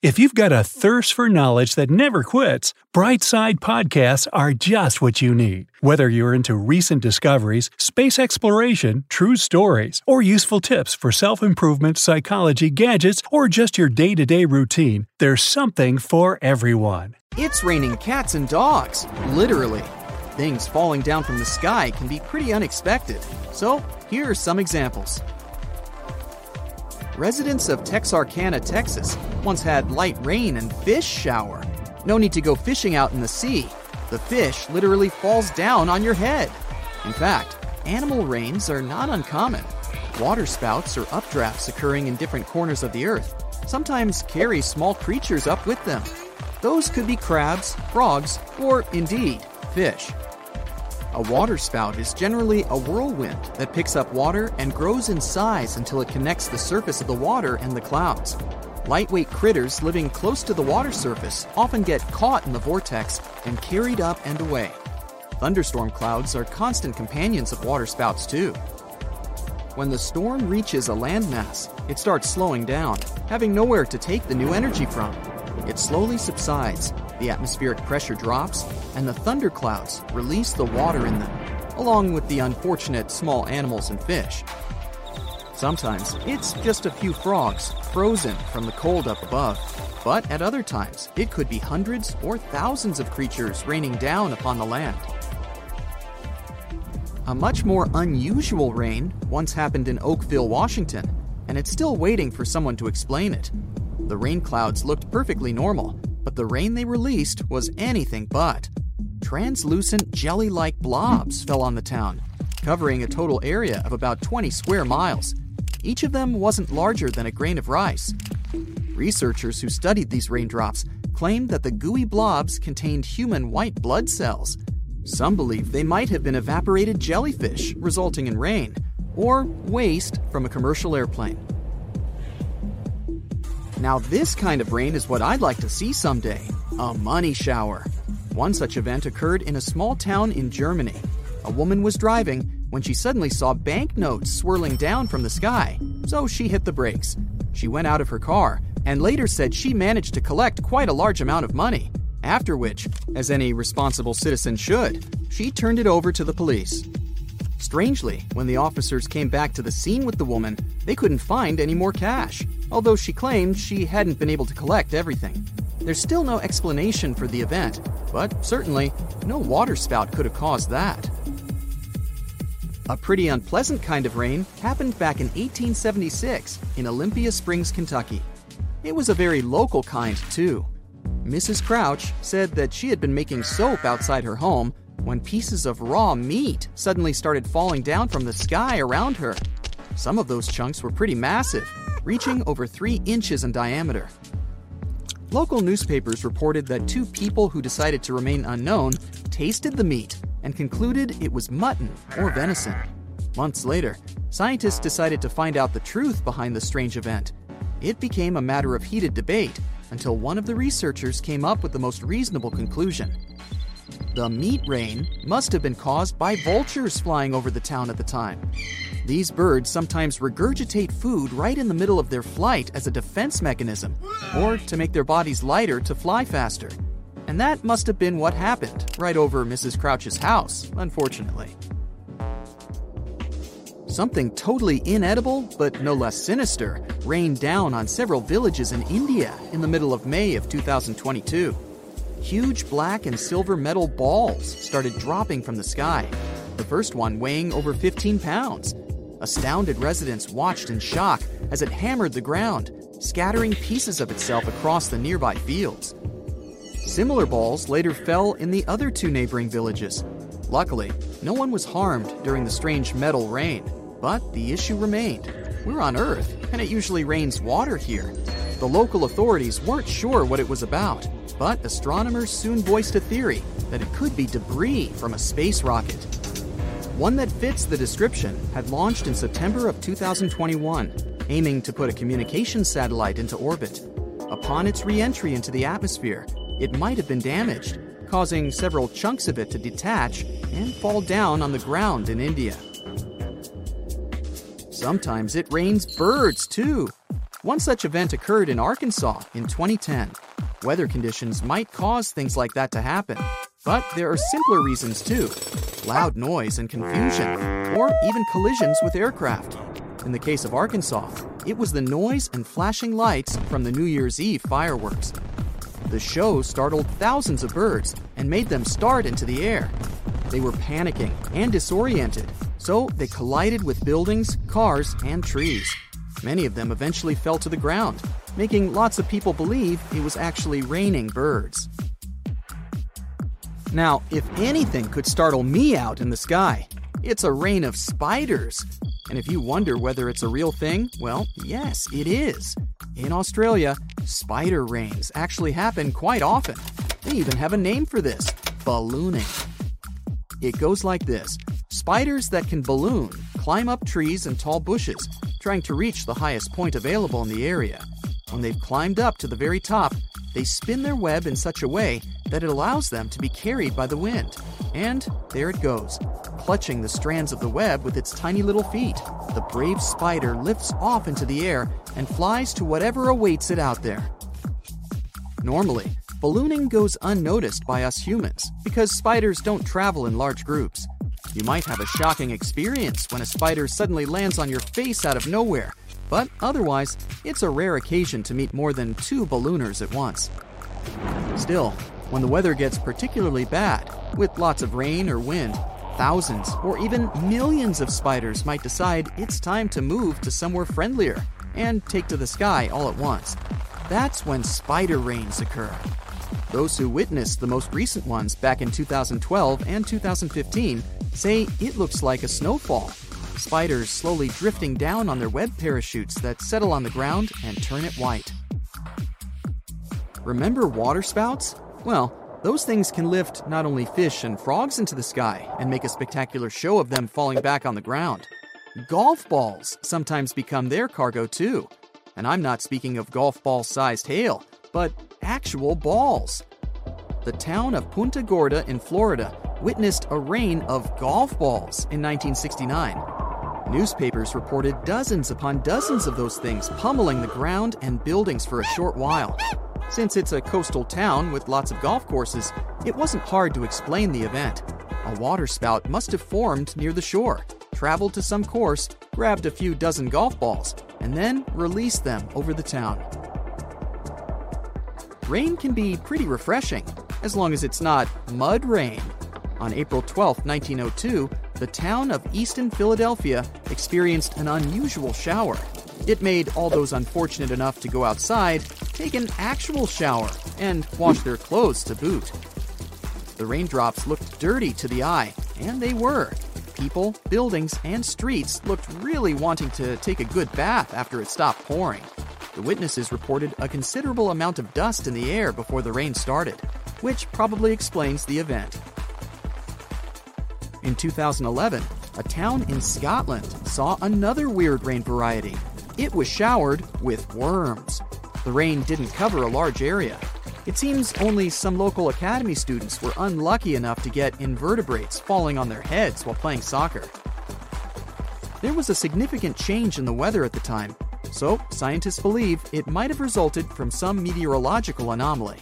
If you've got a thirst for knowledge that never quits, Brightside Podcasts are just what you need. Whether you're into recent discoveries, space exploration, true stories, or useful tips for self improvement, psychology, gadgets, or just your day to day routine, there's something for everyone. It's raining cats and dogs, literally. Things falling down from the sky can be pretty unexpected. So, here are some examples. Residents of Texarkana, Texas, once had light rain and fish shower. No need to go fishing out in the sea. The fish literally falls down on your head. In fact, animal rains are not uncommon. Water spouts or updrafts occurring in different corners of the earth sometimes carry small creatures up with them. Those could be crabs, frogs, or indeed, fish. A waterspout is generally a whirlwind that picks up water and grows in size until it connects the surface of the water and the clouds. Lightweight critters living close to the water surface often get caught in the vortex and carried up and away. Thunderstorm clouds are constant companions of waterspouts, too. When the storm reaches a landmass, it starts slowing down, having nowhere to take the new energy from. It slowly subsides, the atmospheric pressure drops, and the thunderclouds release the water in them, along with the unfortunate small animals and fish. Sometimes it's just a few frogs frozen from the cold up above, but at other times it could be hundreds or thousands of creatures raining down upon the land. A much more unusual rain once happened in Oakville, Washington, and it's still waiting for someone to explain it. The rain clouds looked perfectly normal, but the rain they released was anything but. Translucent jelly like blobs fell on the town, covering a total area of about 20 square miles. Each of them wasn't larger than a grain of rice. Researchers who studied these raindrops claimed that the gooey blobs contained human white blood cells. Some believe they might have been evaporated jellyfish, resulting in rain, or waste from a commercial airplane. Now, this kind of rain is what I'd like to see someday a money shower. One such event occurred in a small town in Germany. A woman was driving when she suddenly saw banknotes swirling down from the sky, so she hit the brakes. She went out of her car and later said she managed to collect quite a large amount of money. After which, as any responsible citizen should, she turned it over to the police. Strangely, when the officers came back to the scene with the woman, they couldn't find any more cash, although she claimed she hadn't been able to collect everything. There's still no explanation for the event, but certainly no waterspout could have caused that. A pretty unpleasant kind of rain happened back in 1876 in Olympia Springs, Kentucky. It was a very local kind, too. Mrs. Crouch said that she had been making soap outside her home when pieces of raw meat suddenly started falling down from the sky around her. Some of those chunks were pretty massive, reaching over three inches in diameter. Local newspapers reported that two people who decided to remain unknown tasted the meat and concluded it was mutton or venison. Months later, scientists decided to find out the truth behind the strange event. It became a matter of heated debate until one of the researchers came up with the most reasonable conclusion. The meat rain must have been caused by vultures flying over the town at the time. These birds sometimes regurgitate food right in the middle of their flight as a defense mechanism, or to make their bodies lighter to fly faster. And that must have been what happened right over Mrs. Crouch's house, unfortunately. Something totally inedible, but no less sinister, rained down on several villages in India in the middle of May of 2022. Huge black and silver metal balls started dropping from the sky, the first one weighing over 15 pounds. Astounded residents watched in shock as it hammered the ground, scattering pieces of itself across the nearby fields. Similar balls later fell in the other two neighboring villages. Luckily, no one was harmed during the strange metal rain, but the issue remained. We're on Earth, and it usually rains water here. The local authorities weren't sure what it was about, but astronomers soon voiced a theory that it could be debris from a space rocket. One that fits the description had launched in September of 2021, aiming to put a communications satellite into orbit. Upon its re entry into the atmosphere, it might have been damaged, causing several chunks of it to detach and fall down on the ground in India. Sometimes it rains birds, too. One such event occurred in Arkansas in 2010. Weather conditions might cause things like that to happen, but there are simpler reasons too loud noise and confusion, or even collisions with aircraft. In the case of Arkansas, it was the noise and flashing lights from the New Year's Eve fireworks. The show startled thousands of birds and made them start into the air. They were panicking and disoriented, so they collided with buildings, cars, and trees. Many of them eventually fell to the ground, making lots of people believe it was actually raining birds. Now, if anything could startle me out in the sky, it's a rain of spiders. And if you wonder whether it's a real thing, well, yes, it is. In Australia, spider rains actually happen quite often. They even have a name for this ballooning. It goes like this Spiders that can balloon climb up trees and tall bushes, trying to reach the highest point available in the area. When they've climbed up to the very top, they spin their web in such a way that it allows them to be carried by the wind. And there it goes, clutching the strands of the web with its tiny little feet. The brave spider lifts off into the air and flies to whatever awaits it out there. Normally, ballooning goes unnoticed by us humans because spiders don't travel in large groups. You might have a shocking experience when a spider suddenly lands on your face out of nowhere, but otherwise, it's a rare occasion to meet more than two ballooners at once. Still, when the weather gets particularly bad, with lots of rain or wind, thousands or even millions of spiders might decide it's time to move to somewhere friendlier and take to the sky all at once. That's when spider rains occur. Those who witnessed the most recent ones back in 2012 and 2015 say it looks like a snowfall. Spiders slowly drifting down on their web parachutes that settle on the ground and turn it white. Remember waterspouts? Well, those things can lift not only fish and frogs into the sky and make a spectacular show of them falling back on the ground. Golf balls sometimes become their cargo too. And I'm not speaking of golf ball sized hail, but actual balls. The town of Punta Gorda in Florida witnessed a rain of golf balls in 1969. Newspapers reported dozens upon dozens of those things pummeling the ground and buildings for a short while. Since it's a coastal town with lots of golf courses, it wasn't hard to explain the event. A waterspout must have formed near the shore, traveled to some course, grabbed a few dozen golf balls, and then released them over the town. Rain can be pretty refreshing, as long as it's not mud rain. On April 12, 1902, the town of Easton, Philadelphia experienced an unusual shower. It made all those unfortunate enough to go outside take an actual shower and wash their clothes to boot. The raindrops looked dirty to the eye, and they were. People, buildings, and streets looked really wanting to take a good bath after it stopped pouring. The witnesses reported a considerable amount of dust in the air before the rain started, which probably explains the event. In 2011, a town in Scotland saw another weird rain variety. It was showered with worms. The rain didn't cover a large area. It seems only some local academy students were unlucky enough to get invertebrates falling on their heads while playing soccer. There was a significant change in the weather at the time, so scientists believe it might have resulted from some meteorological anomaly.